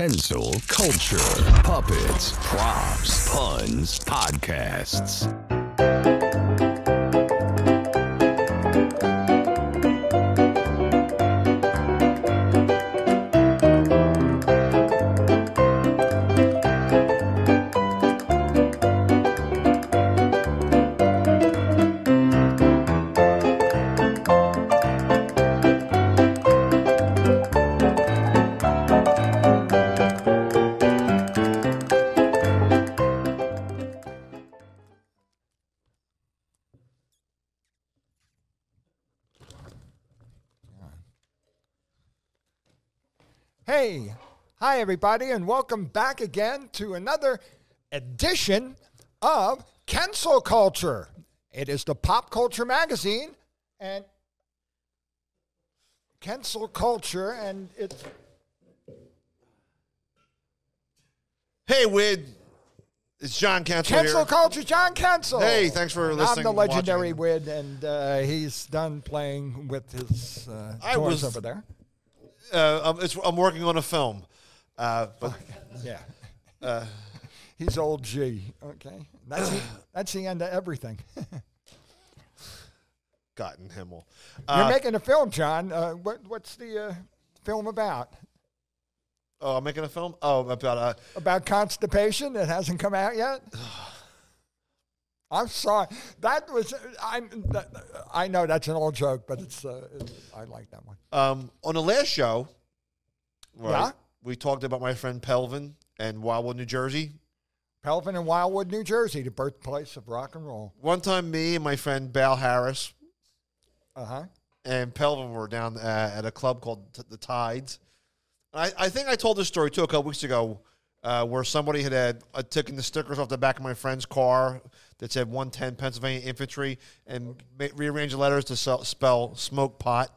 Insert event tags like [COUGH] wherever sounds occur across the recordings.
Kensil culture, puppets, props, puns, podcasts. Hi everybody, and welcome back again to another edition of Kensil Culture. It is the pop culture magazine, and Kensil Culture, and it's Hey, Wid. It's John Kensil Kensil here. Culture, John Kensil. Hey, thanks for listening I'm the legendary. Wid, and uh, he's done playing with his uh, I toys was- over there. uh, I'm working on a film. Uh, but [LAUGHS] Yeah. [LAUGHS] uh, He's old G. Okay. That's the, [COUGHS] that's the end of everything. [LAUGHS] God in Himmel. You're Uh, making a film, John. Uh, what, what's the uh, film about? oh, I'm making a film? Oh, about uh, About constipation that hasn't come out yet? [SIGHS] I'm sorry. That was I. That, I know that's an old joke, but it's. Uh, it, I like that one. um, on the last show, right, Yeah? We talked about my friend Pelvin and Wildwood, New Jersey. Pelvin and Wildwood, New Jersey, the birthplace of rock and roll. One time, me and my friend Bal Harris Uh huh. and Pelvin were down uh, at a club called T- the Tides. I, I think I told this story too a couple weeks ago, uh, where somebody had, had uh, taken the stickers off the back of my friend's car that said 110 Pennsylvania Infantry and ma- rearranged the letters to sell, spell smoke pot.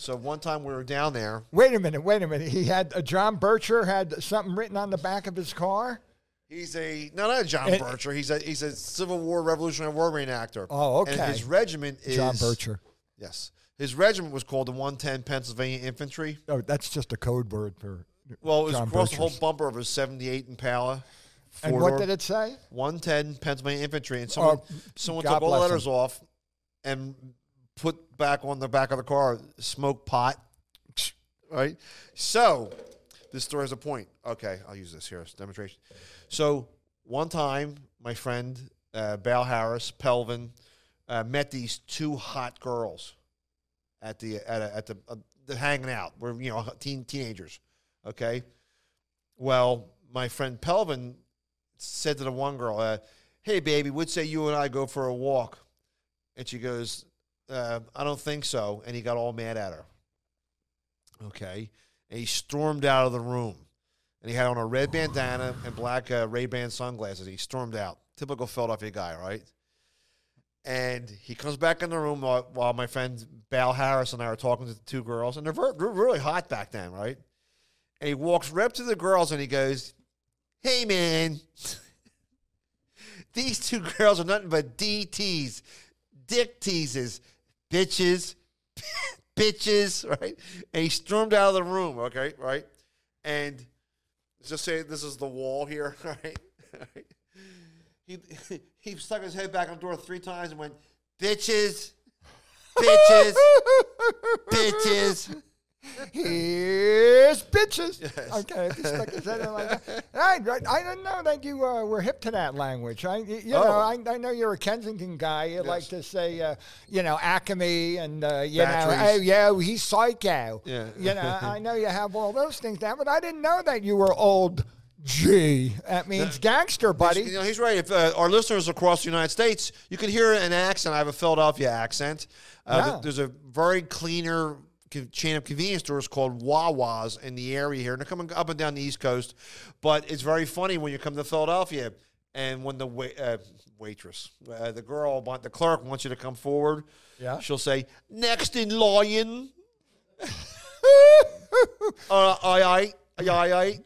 So one time we were down there. Wait a minute. Wait a minute. He had uh, John Bircher had something written on the back of his car. He's a no, not a John And- Bircher. He's a he's a Civil War Revolutionary War reenactor. Oh, okay. And his regiment is John Bircher. Yes, his regiment was called the 110 Pennsylvania Infantry. Oh, that's just a code word for. Well, it was John across the whole bumper of his 78 Impala. And what did it say? 110 Pennsylvania Infantry. And someone, Oh, someone God took all the letters him. off and put back on the back of the car, smoke pot. [SNIFFS] Right? So, this story has a point. Okay, I'll use this here as demonstration. So, one time, my friend uh, Bal Harris, Pelvin, uh, met these two hot girls at the at, a, at the uh, the hanging out. We're you know teen teenagers. Okay. Well, my friend Pelvin said to the one girl, uh, "Hey, baby, would say you and I go for a walk?" And she goes, uh, "I don't think so." And he got all mad at her. Okay, and he stormed out of the room, and he had on a red bandana and black uh, Ray Ban sunglasses. He stormed out, typical Philadelphia guy, right? And he comes back in the room while, while my friend Bal Harris and I are talking to the two girls, and they're, really hot back then, right? And he walks right up to the girls and he goes, Hey, man, [LAUGHS] these two girls are nothing but DTs, dick teases, bitches, [LAUGHS] bitches, right? And he stormed out of the room, okay, right? And just say this is the wall here, [LAUGHS] right? He, [LAUGHS] he stuck his head back on the door three times and went, bitches, bitches, bitches. Here's bitches. Yes. Okay, if he stuck his head in like that. [LAUGHS] I, I didn't know that you uh, were hip to that language. I, you know, Oh. I, I know you're a Kensington guy. You like to say, uh, you know, Acme and, uh, you know, oh, yeah, he's psycho. Yeah. You know, I [LAUGHS] know you have all those things down, but I didn't know that you were old G. That means gangster, buddy. You know, he's right. If uh, our listeners across the United States, you can hear an accent. I have a Philadelphia accent. Uh, th- There's a very cleaner chain of convenience stores called Wawa's in the area here, and they're coming up and down the East Coast. But it's very funny when you come to Philadelphia, and when the wait, uh, waitress, uh, the girl, the clerk wants you to come forward. Yeah. She'll say, "Next in line." [LAUGHS] uh, aye, aye, aye.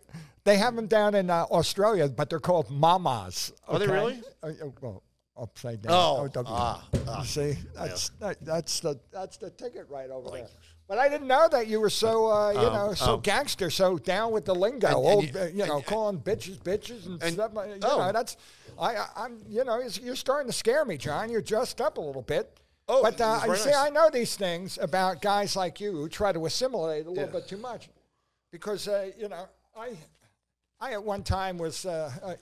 They have them down in uh, Australia, but they're called mamas. Are they okay? really? Uh, well, upside down. Oh, O-W. ah, ah. You see, that's that, that's the that's the ticket right over there. But I didn't know that you were so, uh, you Um, know, so um, gangster, so down with the lingo, And- and old, you- uh, you know, and- calling bitches bitches and, stuff. You oh. know, that's, I, I, I'm, you know, you're starting to scare me, John. You're dressed up a little bit. Oh, but uh, you very see. I know these things about guys like you who try to assimilate a little Yeah. bit too much, because uh, you know, I, I at one time was uh, uh,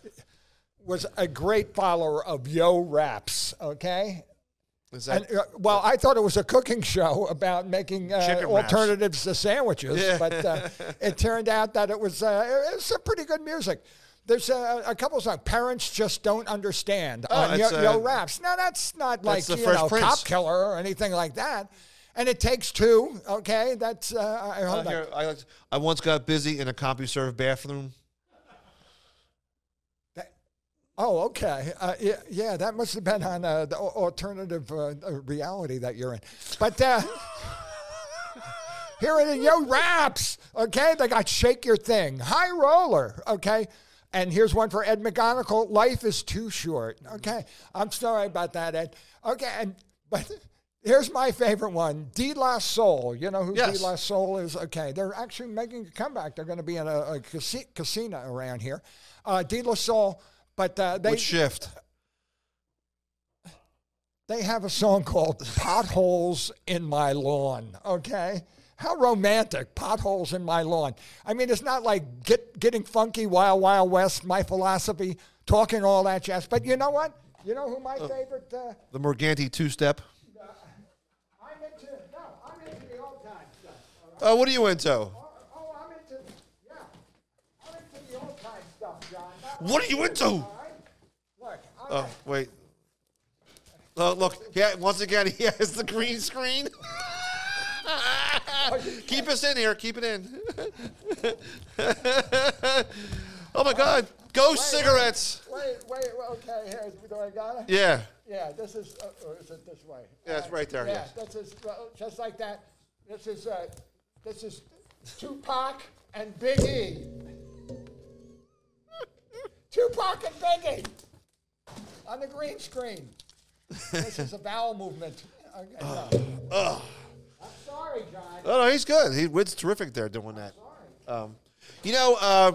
was a great follower of Yo Raps. Okay, that and, uh, well, I thought it was a cooking show about making uh, alternatives to sandwiches, Yeah. but uh, [LAUGHS] it turned out that it was uh, it was some pretty good music. There's a, a couple of songs. Parents just don't understand Oh, on Yo, uh, Yo Raps. No, that's not like the you know Prince. Cop Killer or anything like that. And it takes two. Okay, that's uh, I- here, I, I once got busy in a CompuServe bathroom. Oh, okay. Uh, yeah, yeah, that must have been on uh, the alternative uh, uh, reality that you're in. But uh, [LAUGHS] here it is, Yo Raps, okay? They got Shake Your Thing, High Roller, okay? And here's one for Ed McGonigal, Life is Too Short, okay? I'm sorry about that, Ed. Okay, and but here's my favorite one, De La Soul. You know who Yes. De La Soul is? Okay, they're actually making a comeback. They're going to be in a, a casino around here. Uh, De La Soul, but uh, they Which shift? they have a song called Potholes in My Lawn, okay? How romantic, potholes in my lawn. I mean, it's not like get, getting funky, wild, wild west, my philosophy, talking all that jazz. But you know what? You know who my favorite, uh, The Morganti two step. I'm into, no, I'm into the old time stuff. all right? Oh, what are you into? Oh, oh, I'm into, yeah, I'm into the old time stuff, John. Not- What are you into? All right? Look, all Oh, wait. Oh, look. Yeah, once again, [LAUGHS] he has the green screen. [LAUGHS] Keep us in here. Keep it in. [LAUGHS] oh my God! Ghost cigarettes. Wait, wait, wait, okay, here, do I got it? Yeah. Yeah, this is, uh, or is it this way? Yeah, it's right there, Yeah, yes. this is uh, just like that. This is uh, this is Tupac and Big E. Tupac and Big E on the green screen. this is a [LAUGHS] bowel movement. Okay, no. I'm sorry, John. Oh no, he's good. He Wid's terrific there doing that. Um, you know, uh,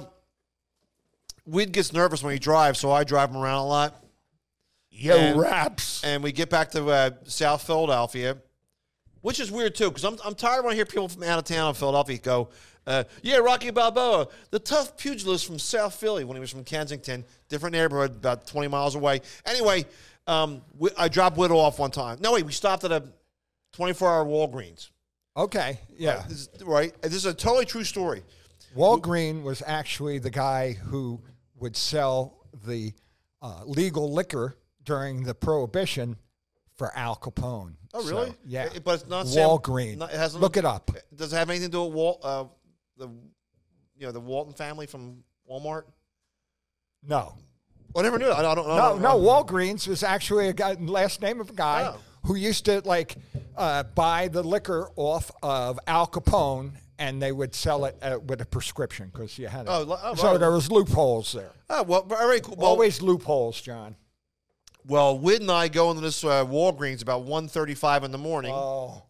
Wid gets nervous when he drives, so I drive him around a lot. Yo, And- raps. and we get back to uh, South Philadelphia, which is weird too, because I'm, I'm tired when I hear people from out of town in Philadelphia go, uh, "Yeah, Rocky Balboa, the tough pugilist from South Philly when he was from Kensington, different neighborhood, about 20 miles away." Anyway, um, we, I dropped Whittle off one time. No, wait, we stopped at a 24-hour Walgreens. Okay, yeah. This is- right? This is a totally true story. Walgreen was actually the guy who would sell the uh, legal liquor during the Prohibition for Al Capone. Oh, So, really? yeah. It- but it's not Sam- Walgreen. not- it hasn't- Look it up. Does it have anything to do with Wal, uh, the, you know, the Walton family from Walmart? No. I never knew that. I don't know. No, no. Walgreens was actually a guy, last name of a guy Oh. who used to like uh, buy the liquor off of Al Capone, and they would sell it uh, with a prescription because you had it. Oh, oh, so right. there was loopholes there. Oh, well, very cool. Well, Always loopholes, John. well, Whit and I go into this uh, Walgreens about 1.35 in the morning, Oh,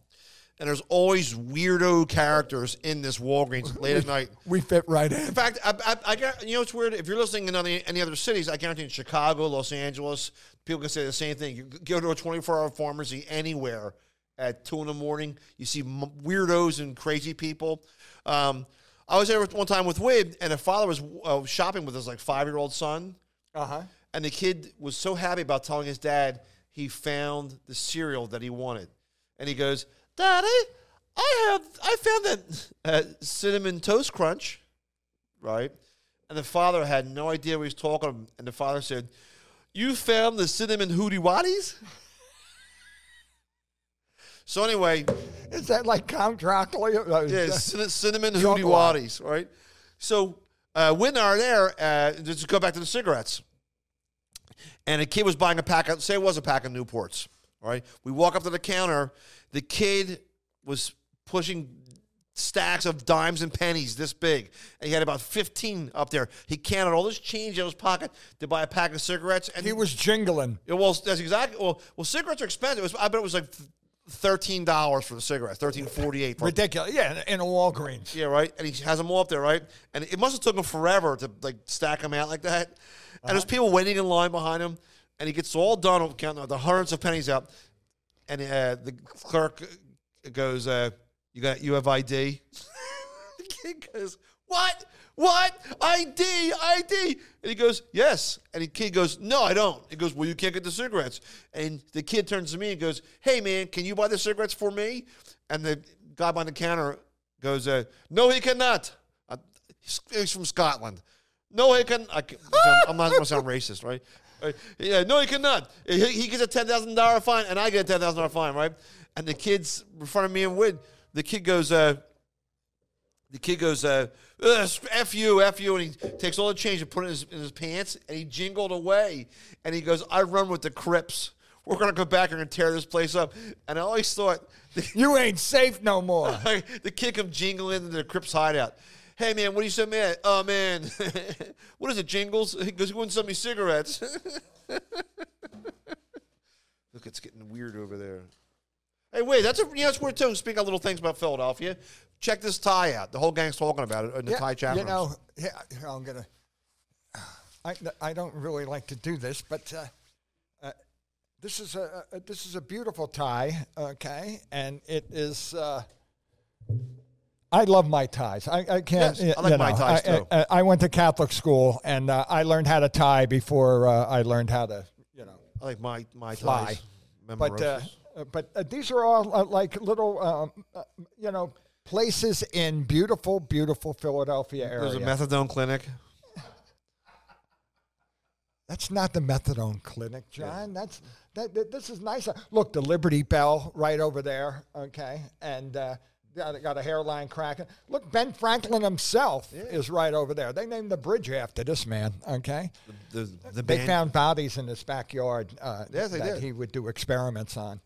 and there's always weirdo characters in this Walgreens late at night. we fit right in. In fact, I, I, I got, you know, it's weird. If you're listening in any, any other cities, I guarantee in Chicago, Los Angeles, people can say the same thing. You go to a 24 hour pharmacy anywhere at 2 in the morning, you see m- weirdos and crazy people. Um, I was there one time with Wid, and a father was uh, shopping with his like five year old son. Uh huh. And the kid was so happy about telling his dad he found the cereal that he wanted. And he goes, Daddy, I have I found that uh, cinnamon toast crunch, right? And the father had no idea what he was talking about. And the father said, You found the cinnamon hootie waddies? [LAUGHS] so anyway, Is that like Count Dracula? [LAUGHS] Yeah, cin- cinnamon hootie waddies, right? So uh, when they're there, uh, just go back to the cigarettes. And a kid was buying a pack of, say it was a pack of Newports, all right? We walk up to the counter. The kid was pushing stacks of dimes and pennies this big. And he had about 15 up there. He counted all this change in his pocket to buy a pack of cigarettes. And He was jingling. yeah, well, that's exactly. Well, well, cigarettes are expensive. It was, I bet it was like thirteen dollars for the cigarettes, thirteen forty eight. Ridiculous. Yeah, in a Walgreens. Yeah, right. And he has them all up there, right? And it must have took him forever to like stack them out like that. And there's uh-huh. people waiting in line behind him, and he gets all done counting the hundreds of pennies out. And uh, the clerk goes, uh, "You got you have ID?" [LAUGHS] the kid goes, "What? What? ID? ID?" And he goes, "Yes." And the kid goes, "No, I don't." He goes, "Well, you can't get the cigarettes." And the kid turns to me and goes, "Hey, man, can you buy the cigarettes for me?" And the guy behind the counter goes, uh, "No, he cannot." Uh, he's, from Scotland. No, he can. I can I'm not going to sound [LAUGHS] racist, right? Uh, yeah, no, he cannot. He, he gets a ten thousand dollar fine, and I get a ten thousand dollar fine, right? And the kid's in front of me and Wood. The kid goes, uh, the kid goes, uh, "Ugh, "F you, F you," and he takes all the change and put it in his, in his pants, and he jingled away. And he goes, "I run with the Crips. We're gonna go back and tear this place up." And I always thought, [LAUGHS] You ain't safe no more. [LAUGHS] the kid come jingling into the Crips hideout. Hey man, what do you say, man? Oh man, [LAUGHS] what is it, jingles? [LAUGHS] Because He goes, "You wouldn't sell me cigarettes." [LAUGHS] Look, it's getting weird over there. Hey, wait, that's a you know, that's weird too. Speaking of little things about Philadelphia, check this tie out. The whole gang's talking about it in the Yeah, tie chat You know, yeah, I'm gonna. I, I don't really like to do this, but uh, uh, this is a, a this is a beautiful tie, okay, and it is. Uh, I love my ties. I, I can't. Yes, I like my ties, too. I, I went to Catholic school, and uh, I learned how to tie before uh, I learned how to, you know, I like my my fly. ties. But uh, but uh, these are all uh, like little, um, uh, you know, places in beautiful, beautiful Philadelphia area. there's a methadone clinic. That's not the methadone clinic, John. That's that, that- This is nice. Look, the Liberty Bell right over there. Okay, and uh, got, got a hairline cracking. Look, Ben Franklin himself is right over there. They named the bridge after this man. Okay, The the they band- found bodies in his backyard uh, Yes, they that did. he would do experiments on.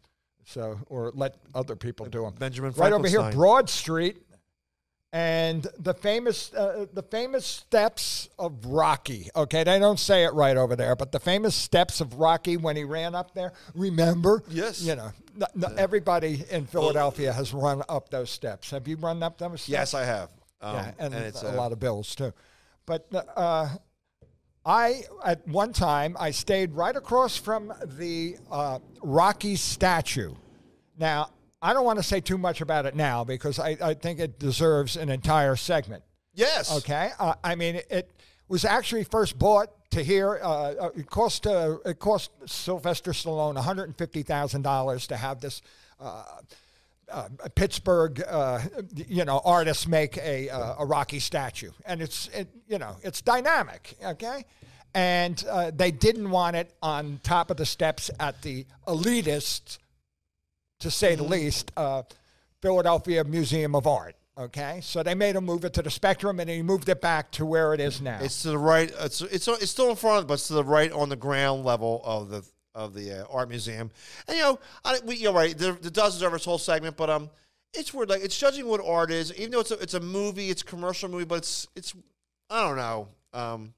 So, or let other people do them. Benjamin Franklin. right over here, Broad Street, and the famous uh, the famous steps of Rocky. Okay, they don't say it right over there, but the famous steps of Rocky when he ran up there. Remember? Yes. You know, n- n- everybody in Philadelphia has run up those steps. Have you run up those steps? Yes, I have. Um, yeah, and, it's a uh, lot of bills too. But uh, I, at one time, I stayed right across from the uh, Rocky statue. Now, I don't want to say too much about it now because I, I think it deserves an entire segment. Yes. Okay, uh, I mean it was actually first bought to here. Uh, uh, it cost uh, it cost Sylvester Stallone one hundred and fifty thousand dollars to have this. Uh, uh, Pittsburgh, uh, you know, artists make a, uh, a Rocky statue, and it's it, you know it's dynamic, okay, and uh, they didn't want it on top of the steps at the elitist, to say the least, uh, Philadelphia Museum of Art. Okay, so they made him move it to the Spectrum, and he moved it back to where it is now. It's to the right. It's it's it's still in front, but it's to the right on the ground level of the of the uh, art museum. And you know, I, we, you're right. There, there does deserve its whole segment, but um, it's weird. Like it's judging what art is, even though it's a, it's a movie, it's a commercial movie, but it's it's I don't know. Um,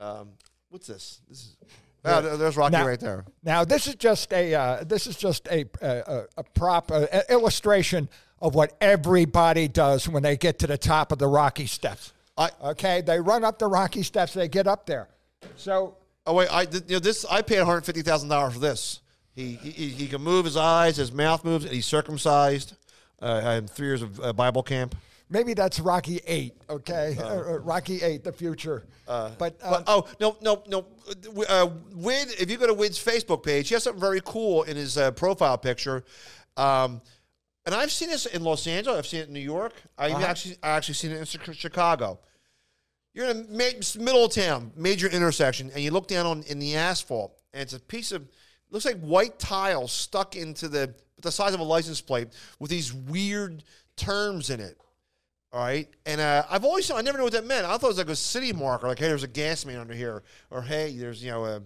um, what's this? This is. There- there's Rocky Now- right there. Now, this is just a uh, this is just a a, a, prop a illustration of what everybody does when they get to the top of the Rocky Steps. I Okay, they run up the Rocky Steps, they get up there. So oh wait, I you know this. I paid one hundred fifty thousand dollars for this. He, he he can move his eyes, his mouth moves, and he's circumcised. Uh, I had three years of uh, Bible camp. Maybe that's Rocky Eight. Okay, Uh, uh, Rocky Eight, the future. but uh, But, oh no no no! Uh, Wid, if you go to Wid's Facebook page, he has something very cool in his uh, profile picture. Um, and I've seen this in Los Angeles. I've seen it in New York. I've Uh-huh. actually I actually seen it in Chicago. You're in a middle town, major intersection, and you look down on in the asphalt, and it's a piece of looks like white tile stuck into the the size of a license plate with these weird terms in it. All right, and uh, I've always I never knew what that meant. I thought it was like a city marker, like hey, there's a gas man under here, or hey, there's you know a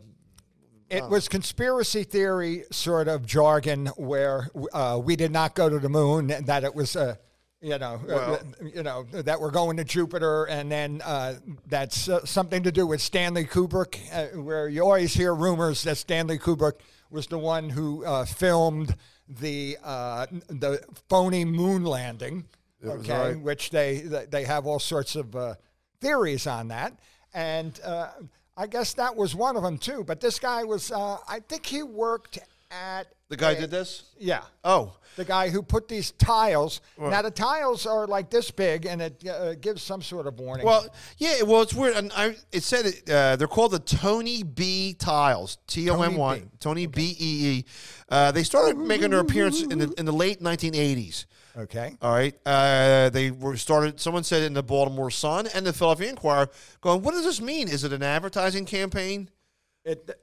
It was conspiracy theory sort of jargon where uh, we did not go to the moon, and that it was, uh, you know, uh, you know that we're going to Jupiter, and then uh, that's uh, something to do with Stanley Kubrick, uh, where you always hear rumors that Stanley Kubrick was the one who uh, filmed the uh, the phony moon landing, okay, right. which they they they have all sorts of uh, theories on that, and uh, I guess that was one of them too. But this guy was, uh, I think he worked at The guy a- did this. yeah. Oh, The guy who put these tiles. Now the tiles are like this big, and it uh, gives some sort of warning. Well, yeah. Well, it's weird. And I, it said it, uh, they're called the Toynbee tiles. T O M Y. Tony B E E. Uh, they started making their appearance in the [LAUGHS] in the late 1980s. Okay. All right. Uh, they were started. Someone said in the Baltimore Sun and the Philadelphia Inquirer, going, "What does this mean? Is it an advertising campaign?" It.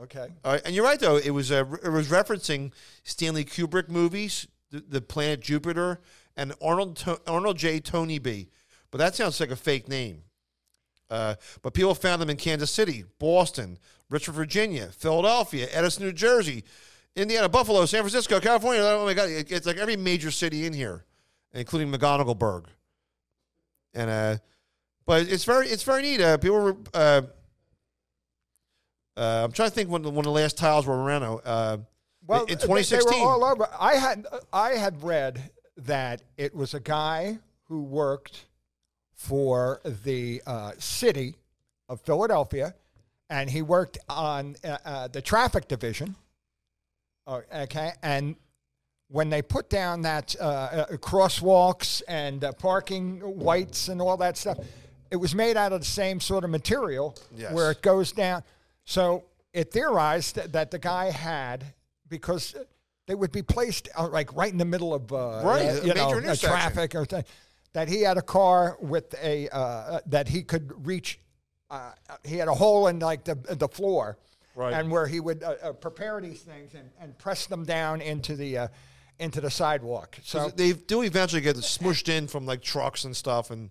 Okay. All right, and you're right though. It was uh, it was referencing Stanley Kubrick movies, the, the Planet Jupiter, and Arnold to- Arnold J. Toynbee. But that sounds like a fake name. Uh, but people found them in Kansas City, Boston, Richmond, Virginia, Philadelphia, Edison, New Jersey, Indiana, Buffalo, San Francisco, California. Oh my God, it's like every major city in here, including McGonagallburg. And uh, but it's very it's very neat. Uh, people were. Uh, uh, I'm trying to think when the, when the last tiles were around. Uh, Well, in 2016. they were all over. I had I had read that it was a guy who worked for the uh, city of Philadelphia, and he worked on uh, uh, the traffic division. Uh, okay, and when they put down that uh, uh, crosswalks and uh, parking whites and all that stuff, it was made out of the same sort of material Yes. where it goes down. So it theorized that, the guy had because they would be placed uh, like right in the middle of uh, Right, a you know major intersection. traffic or th- that he had a car with a uh, that he could reach. Uh, he had a hole in like the the floor, Right. and where he would uh, uh, prepare these things and, and press them down into the uh, into the sidewalk. So they do eventually get smushed in from like trucks and stuff, and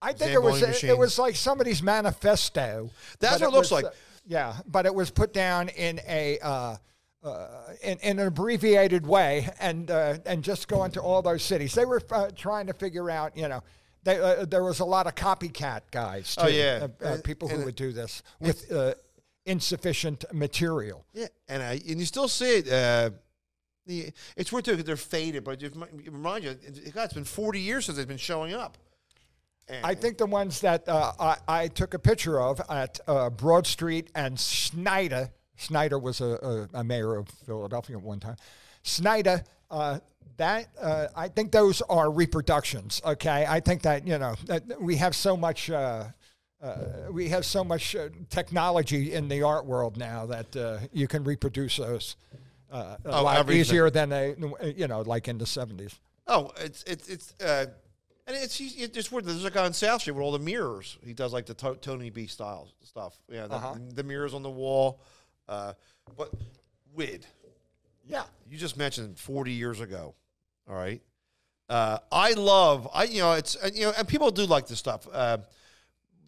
I think it was it, was like somebody's manifesto. That's what it looks was, like. uh, yeah, but it was put down in a uh, uh, in, in an abbreviated way, and uh, and just go into all those cities. They were uh, trying to figure out, you know. They, uh, there was a lot of copycat guys, too, Oh, yeah. uh, uh, people who would do this with uh, insufficient material. yeah, and I, and you still see it. Uh, the, it's weird too because they're faded, but it it remind you, it, God, it's been 40 years since they've been showing up. And, I think the ones that uh, I, I took a picture of at uh, Broad Street and Snyder. Snyder was a, a, a mayor of Philadelphia at one time. Snyder, uh, that uh, I think those are reproductions. Okay, I think that you know that we have so much. Uh, we have so much uh, technology in the art world now that uh, you can reproduce those uh, a Oh, lot everything. easier than they, you know, like in the seventies. Oh, it's it's it's uh, and it's it's just weird. There's a guy on South Street with all the mirrors. He does like the to- Toynbee style stuff. Yeah, the, Uh-huh. the mirrors on the wall. Uh, but Wid, Yeah. you just mentioned 40 years ago. All right. Uh, I love I you know it's you know and people do like this stuff.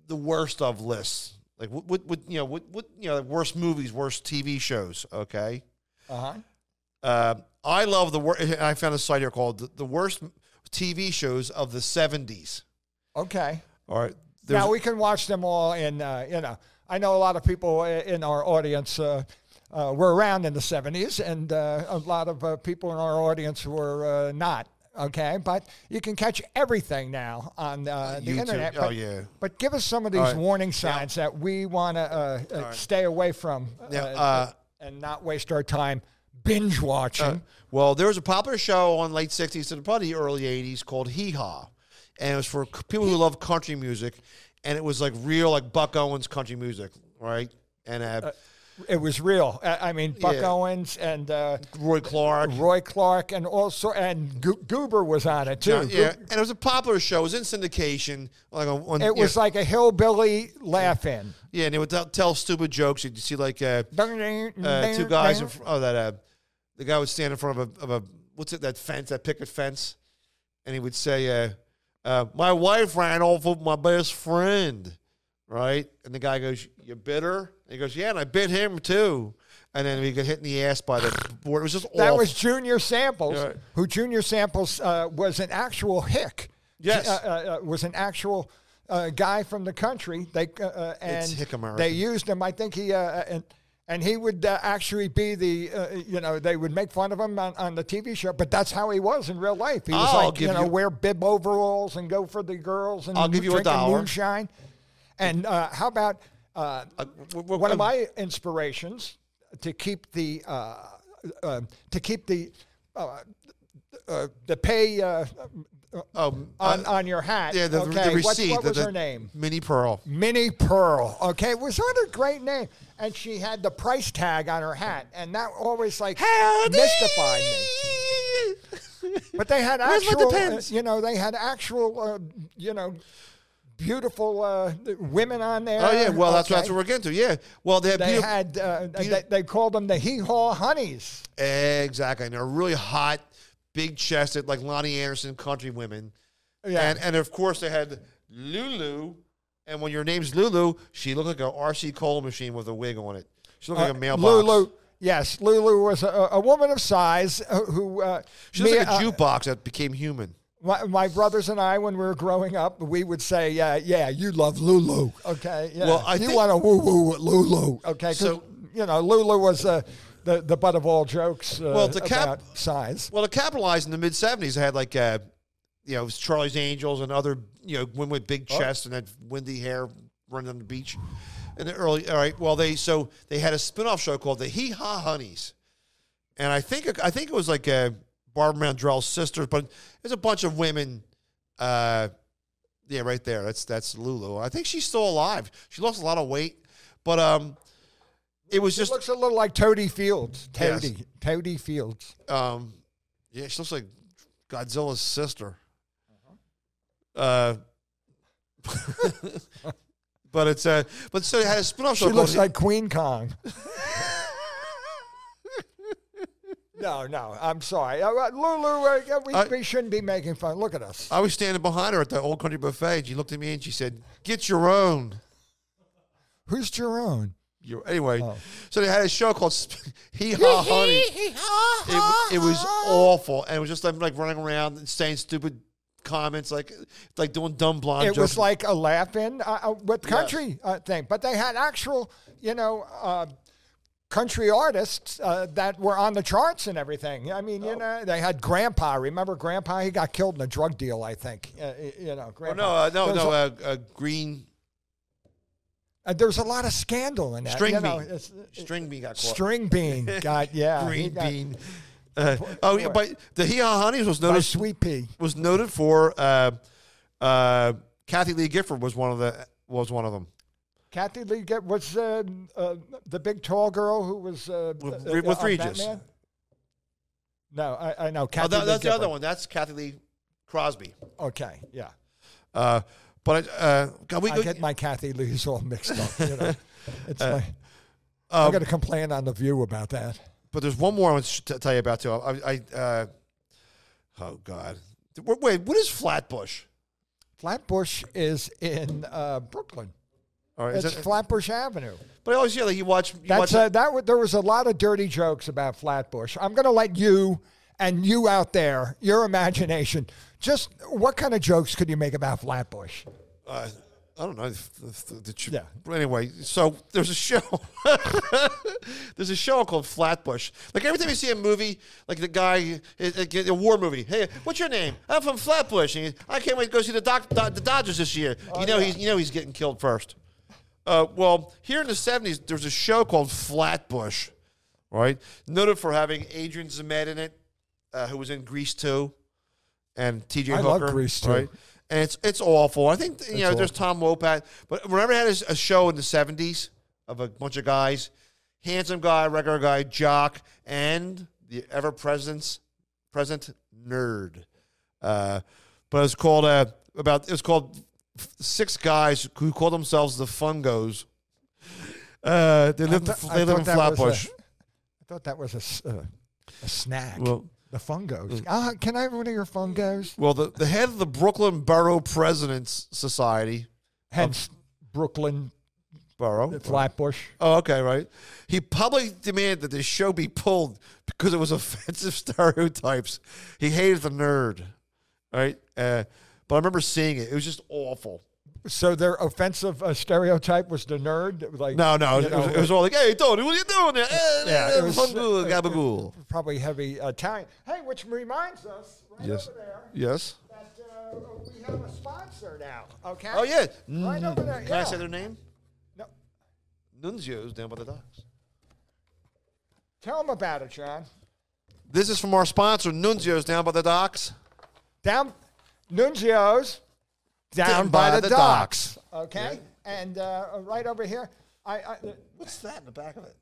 The worst of lists, like what what, what you know what what you know the worst movies, worst TV shows. Okay. Uh huh. Uh, I love the worst. I found a site here called the, the worst TV shows of the 70s. Okay. All right. There's, now we can watch them all in uh, you know i know a lot of people in our audience uh, uh, were around in the 70s and uh, a lot of uh, people in our audience were uh, not okay but you can catch everything now on uh, the YouTube. internet Oh, but, yeah. but give us some of these right. warning signs that we want to uh, uh, stay away from uh, Now, uh, and not waste our time binge watching well, there was a popular show on late 60s to probably the early 80s called Hee Haw. And it was for people who love country music. And it was like real, like Buck Owens country music, right? And uh, it was real i mean buck Yeah. owens and uh, Roy Clark. roy clark and also and Go- goober was on it too Yeah, and it was a popular show. It was in syndication. Like on, on, It was know, like a hillbilly laugh in. yeah, and they would tell, tell stupid jokes. You'd see like uh, uh, two guys. In, fr- oh, that uh, the guy would stand in front of a, of a what's it that fence that picket fence, and he would say, uh, uh, "My wife ran off with my best friend," right? And the guy goes, "You bit her?" And he goes, "Yeah, and I bit him too." And then he got hit in the ass by the board. It was just That awful. was Junior Samples, Yeah. who Junior Samples uh, was an actual hick. Yes. uh, uh, uh, was an actual uh, guy from the country. They uh, and It's hick American. they used him. I think he uh, and and he would uh, actually be the, uh, you know, they would make fun of him on, on the TV show, but that's how he was in real life. He was I'll like, you know, you- wear bib overalls and go for the girls and I'll give you a dollar. moonshine. And uh, how about uh, w- w- one of um, my inspirations to keep the uh, uh, to keep the uh, uh, the pay uh, Um, on uh, on your hat? yeah, the, okay, the receipt. What, was the her name? Minnie Pearl. Minnie Pearl. Okay, was what a great name. And she had the price tag on her hat, and that always like mystified me. [LAUGHS] But they had actual, uh, Depends? you know, they had actual, uh, you know, beautiful uh, women on there. Oh yeah, well that's okay? that's what we're getting to. Yeah, well they, They beautiful- had, uh, beauti- they, they called them the hee haw honeys. exactly, and they're really hot, big chested, like Loni Anderson country women. Yeah. And and of course they had Lulu, and when your name's Lulu, she looked like a RC coal machine with a wig on it. She looked like a Uh, mailbox. Lulu, yes, Lulu was a, a woman of size uh, who. Uh, She looked me- like a uh, jukebox that became human. My, my brothers and I, when we were growing up, we would say, "Yeah, yeah, you love Lulu, okay? Yeah, Well, I you think- want to woo woo with Lulu, okay? So- you know, Lulu was uh, the the butt of all jokes uh, Well, to cap- about size. Well, to capitalize in the mid '70s, they had like, uh, you know, Charlie's Angels and other, you know, women with big chests and had windy hair running on the beach. In the early, all right. Well, they so they had a spin-off show called the Hee Haw Honeys, and I think I think it was like uh, Barbara Mandrell's sisters, but there's a bunch of women. Uh, yeah, right there. That's that's Lulu. I think she's still alive. She lost a lot of weight, but um, it was It just looks a little like Totie Fields. Yes. Totie, Totie Fields. Um, yeah, she looks like Godzilla's sister. Uh, [LAUGHS] but it's uh, but so it had a spin-off show She looks like Queen Kong. [LAUGHS] no, no, I'm sorry, Uh, uh, Lulu. Uh, we, I- we shouldn't be making fun. Look at us. I was standing behind her at the Old Country Buffet. And she looked at me and she said, "Get your own." Who's Jerome? Your, anyway, Oh. so they had a show called [LAUGHS] Hee Haw Honey. It, it was awful, and it was just them like running around and saying stupid comments, like like doing dumb blonde it jokes. was like a laugh-in uh, uh, with country uh, thing, but they had actual, you know, uh, country artists uh, that were on the charts and everything. I mean, Oh. you know, they had Grandpa. Remember Grandpa? He got killed in a drug deal, I think. Uh, you know, Oh, Grandpa. no, uh, no, no, a- uh, uh, green uh, there was a lot of scandal in that. string you know, bean. it's- String bean got caught. String bean got [LAUGHS] yeah. green got- bean. Uh, oh, yeah, but the Hee Haw Honeys was by noted Sweet Pea. was noted for uh, uh, Kathie Lee Gifford was one of the was one of them. Kathy Lee get was uh, uh, the big tall girl who was uh, With- uh, with on Regis. Batman? No, I, I know Oh, Kathy. that, Lee that's the other one. That's Cathy Lee Crosby. Okay, yeah. Uh, but uh, God, we, I get my Kathy Lee's all mixed up. You know, [LAUGHS] it's um, I'm going to complain on the View about that. but there's one more I want to tell you about too. I, I uh, oh God, wait, what is Flatbush? Flatbush is in uh, Brooklyn. All right, is It's that, Flatbush Avenue. but I always hear like you watch. You watch That's uh, that. wa- There was a lot of dirty jokes about Flatbush. I'm going to let you and you out there, your imagination. Just what kind of jokes could you make about Flatbush? uh, I don't know. The, the, Yeah. But anyway, so there's a show. [LAUGHS] there's a show called Flatbush. Like every time you see a movie, like the guy, a, a war movie. Hey, what's your name? I'm from Flatbush. And he, I can't wait to go see the, doc, the Dodgers this year. you know he's you know he's getting killed first. Uh, well, here in the '70s, there's a show called Flatbush, right? Noted for having Adrian Zmed in it, uh, who was in Grease 2, and T.J. I Hooker. love Grease 2. Right? And it's it's awful. I think you It's know there's Tom Wopat, but remember, had a, a show in the '70s of a bunch of guys, handsome guy, regular guy, jock, and the ever present present nerd. Uh, but it's called uh, about it's called six guys who call themselves the Fungos. Uh, they live th- they live in was a- Flatbush. I thought that was a, uh, a snack. Well- the fungos. Ah, can I have one of your fungos? Well, the, the head of the Brooklyn Borough Presidents Society, Hence, Brooklyn, Borough, Flatbush. Oh, okay, right. He publicly demanded that the show be pulled because it was offensive [LAUGHS] stereotypes. He hated the nerd, right? Uh, but I remember seeing it. It was just awful. So their offensive uh, stereotype was the nerd. Like No, no, it, was, it was all like, "Hey, Tony, what are you doing there?" Eh, Yeah, eh, it was- fungool, gabagool. probably heavy Italian. Hey, which reminds us, right Yes. over there, Yes. that uh, we have a sponsor now. Okay. Oh yeah. Right over there, Can I say their name? No, Nunzio's down by the docks. tell them about it, John. This is from our sponsor, Nunzio's down by the docks. Down Nunzio's, down, by, the, docks. Okay. And uh, right over here, I, I What's that in the back of it?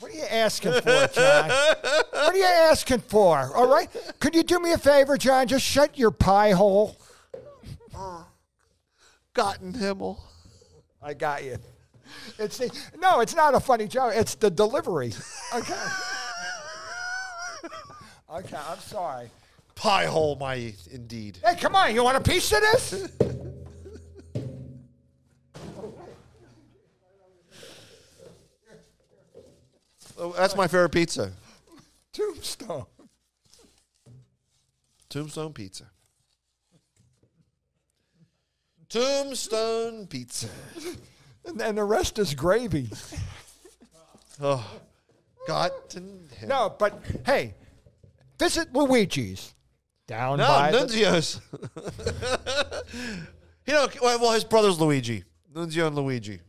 What are you asking for, [LAUGHS] John? what are you asking for? All right. Could you do me a favor, John? Just shut your pie hole. Gotten Himmel. I got you. It's the no. It's not a funny joke. It's the delivery. Okay. [LAUGHS] okay. I'm sorry. Pie hole, my indeed. Hey, come on. You want a piece of this? Oh, that's my favorite pizza. Tombstone. Tombstone Pizza. Tombstone Pizza. And then the rest is gravy. Oh, Himmel. No, but hey, visit Luigi's down No, by the, Nunzio's. [LAUGHS] you know, well, his brother's Luigi. Nunzio and Luigi.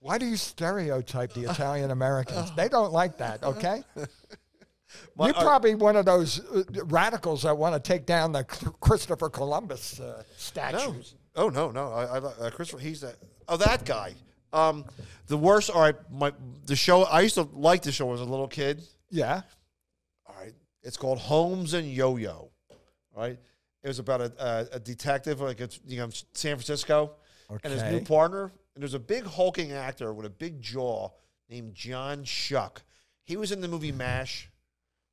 Why do you stereotype the Italian Americans? They don't like that, okay? [LAUGHS] My- You're uh, probably one of those uh, radicals that want to take down the Christopher Columbus uh, No. Oh no, no. I, I uh, Christopher. He's that. Oh, that guy. Um, the worst. All right, my the show. I used to like the show as a little kid. Yeah. All right, it's called Holmes and Yo-Yo. All right, it was about a, a, a detective, like it's you know San Francisco, and his new partner. And there's a big hulking actor with a big jaw named John Schuck. He was in the movie Mash.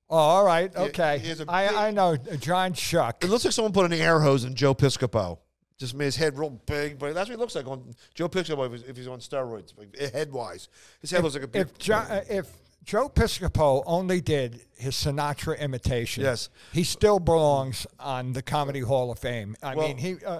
Oh, all right. Okay. he a big- I, I know uh, John Schuck. It looks like someone put an air hose in Joe Piscopo. Just made his head real big, but that's what he looks like on Joe Piscopo if he's, if he's on steroids, like, head wise. His head looks like a big. If, jo- uh, if Joe Piscopo only did his Sinatra imitation, Yes. he still belongs on the Comedy Hall of Fame. I Well- mean, he uh,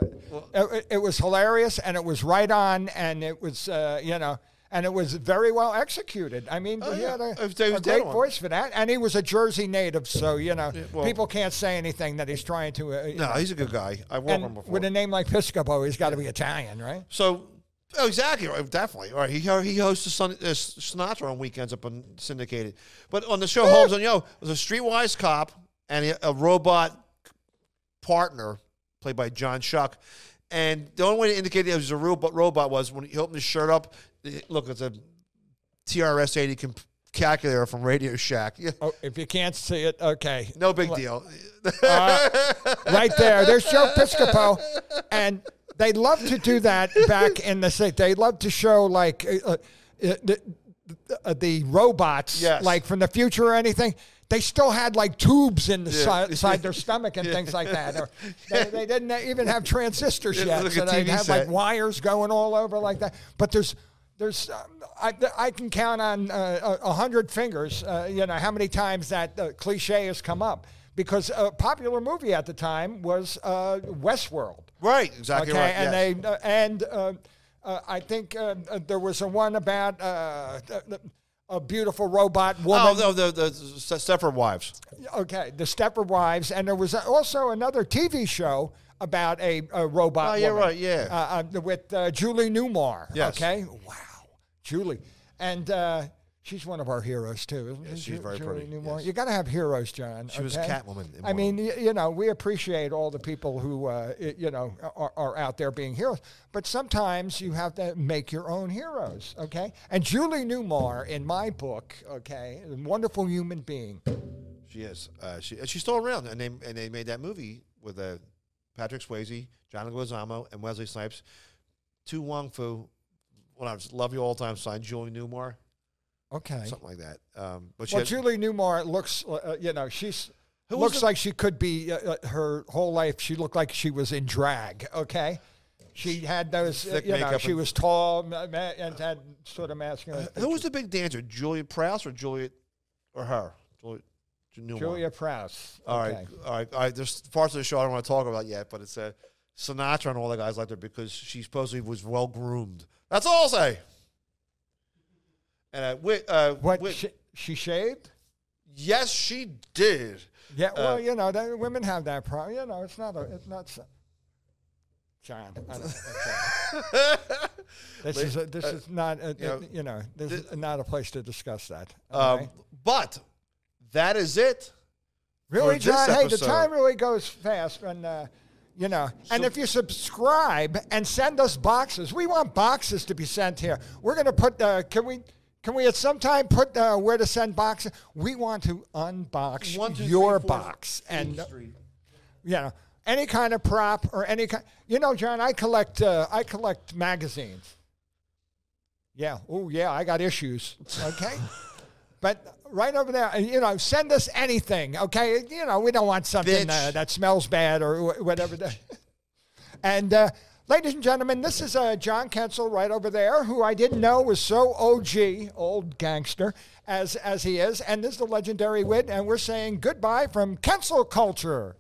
it, it was hilarious and it was right on, and it was uh, you know. And it was very well executed. I mean, he yeah. had a, a great voice for that, and he was a Jersey native, so you know well- people can't say anything that he's trying to. Uh, no, know. he's a good guy. I worked with him before. with a name like Piscopo, he's got to be Italian, right? So, oh, exactly, right, definitely. All right, he he hosts the Sun, uh, Sinatra on weekends up on syndicated, but on the show Holmes and Yo was a streetwise cop and a, a robot partner played by John Schuck. And the only way to indicate that he was a real robot was when he opened his shirt up. Look, it's a TRS eighty comp- calculator from Radio Shack. Yeah, [LAUGHS] Oh, if you can't see it, okay. no big deal. [LAUGHS] right there. There's Joe Piscopo, and they love to do that [LAUGHS] back in the state. They love to show like uh, uh, the, uh, the robots, Yes. like from the future or anything. They still had like tubes in the Yeah. si- [LAUGHS] side their stomach and things like that. Or they, [LAUGHS] they didn't even have transistors Yeah, yet, like so they had have like wires going all over like that. But there's there's um, I, I can count on uh, a hundred fingers. Uh, you know how many times that uh, cliche has come up because a popular movie at the time was uh, Westworld. right, exactly Okay, right. and yes. they uh, and uh, uh, I think uh, there was a one about uh, a- beautiful robot woman. oh, no, the, the, the Wives. Okay, the Stepford Wives, and there was also another TV show about a, a robot. Oh, yeah, woman, right, yeah. with uh, Julie Newmar. Yes. Okay, wow, Julie, and uh, she's one of our heroes too. Isn't Yes, she, she's very Julie pretty, Newmar. yes. You got to have heroes, John. She was? Catwoman I mean, y- you know, we appreciate all the people who uh, y- you know are, are out there being heroes, but sometimes you have to make your own heroes. Okay, and Julie Newmar, in my book, okay, a wonderful human being. She is. Uh, she she's still around, and they and they made that movie with uh, Patrick Swayze, John Leguizamo, and Wesley Snipes. To Wong Foo. When I was love you all the time, signed Julie Newmar, Okay. something like that. Um, but she Well, had- Julie Newmar looks, uh, you know, she's Who looks like she could be uh, uh, her whole life. She looked like she was in drag. Okay, she had those, uh, you know, she was tall and had sort of masculine. who was the big dancer? Julia Prowse or Juliet or her? Juliet Newmar. Julia Prowse. All right, okay. all right, all right. There's parts of the show I don't want to talk about yet, but it's uh, Sinatra and all the guys like her because she supposedly was well groomed. That's all I'll say. And uh, Whit, uh, What? She, she shaved? yes, she did. Yeah. Well, Uh, you know, that, women have that problem. You know, it's not a. It's not. So, John, I don't, okay. [LAUGHS] this is a, this is not. A, you know, you know, this is not a place to discuss that. Um? But that is it. Really, John? Hey, the time really goes fast, and uh, you know. And if you subscribe and send us boxes, we want boxes to be sent here. We're going to put. Uh, can we? Can we at some time put uh, where to send boxes? We want to unbox One, two, your three, four, box, and uh, you know any kind of prop or any kind. You know, John, I collect. Uh, I collect magazines. Yeah. Oh, yeah. I got issues. Okay. [LAUGHS] but right over there, you know, send us anything. Okay. You know, we don't want something uh, that smells bad or whatever. [LAUGHS] and uh, ladies and gentlemen, this is uh, John Kensil right over there, who I didn't know was so OG, old gangster, as as he is. And this is the legendary wit, and we're saying goodbye from Kensil Culture.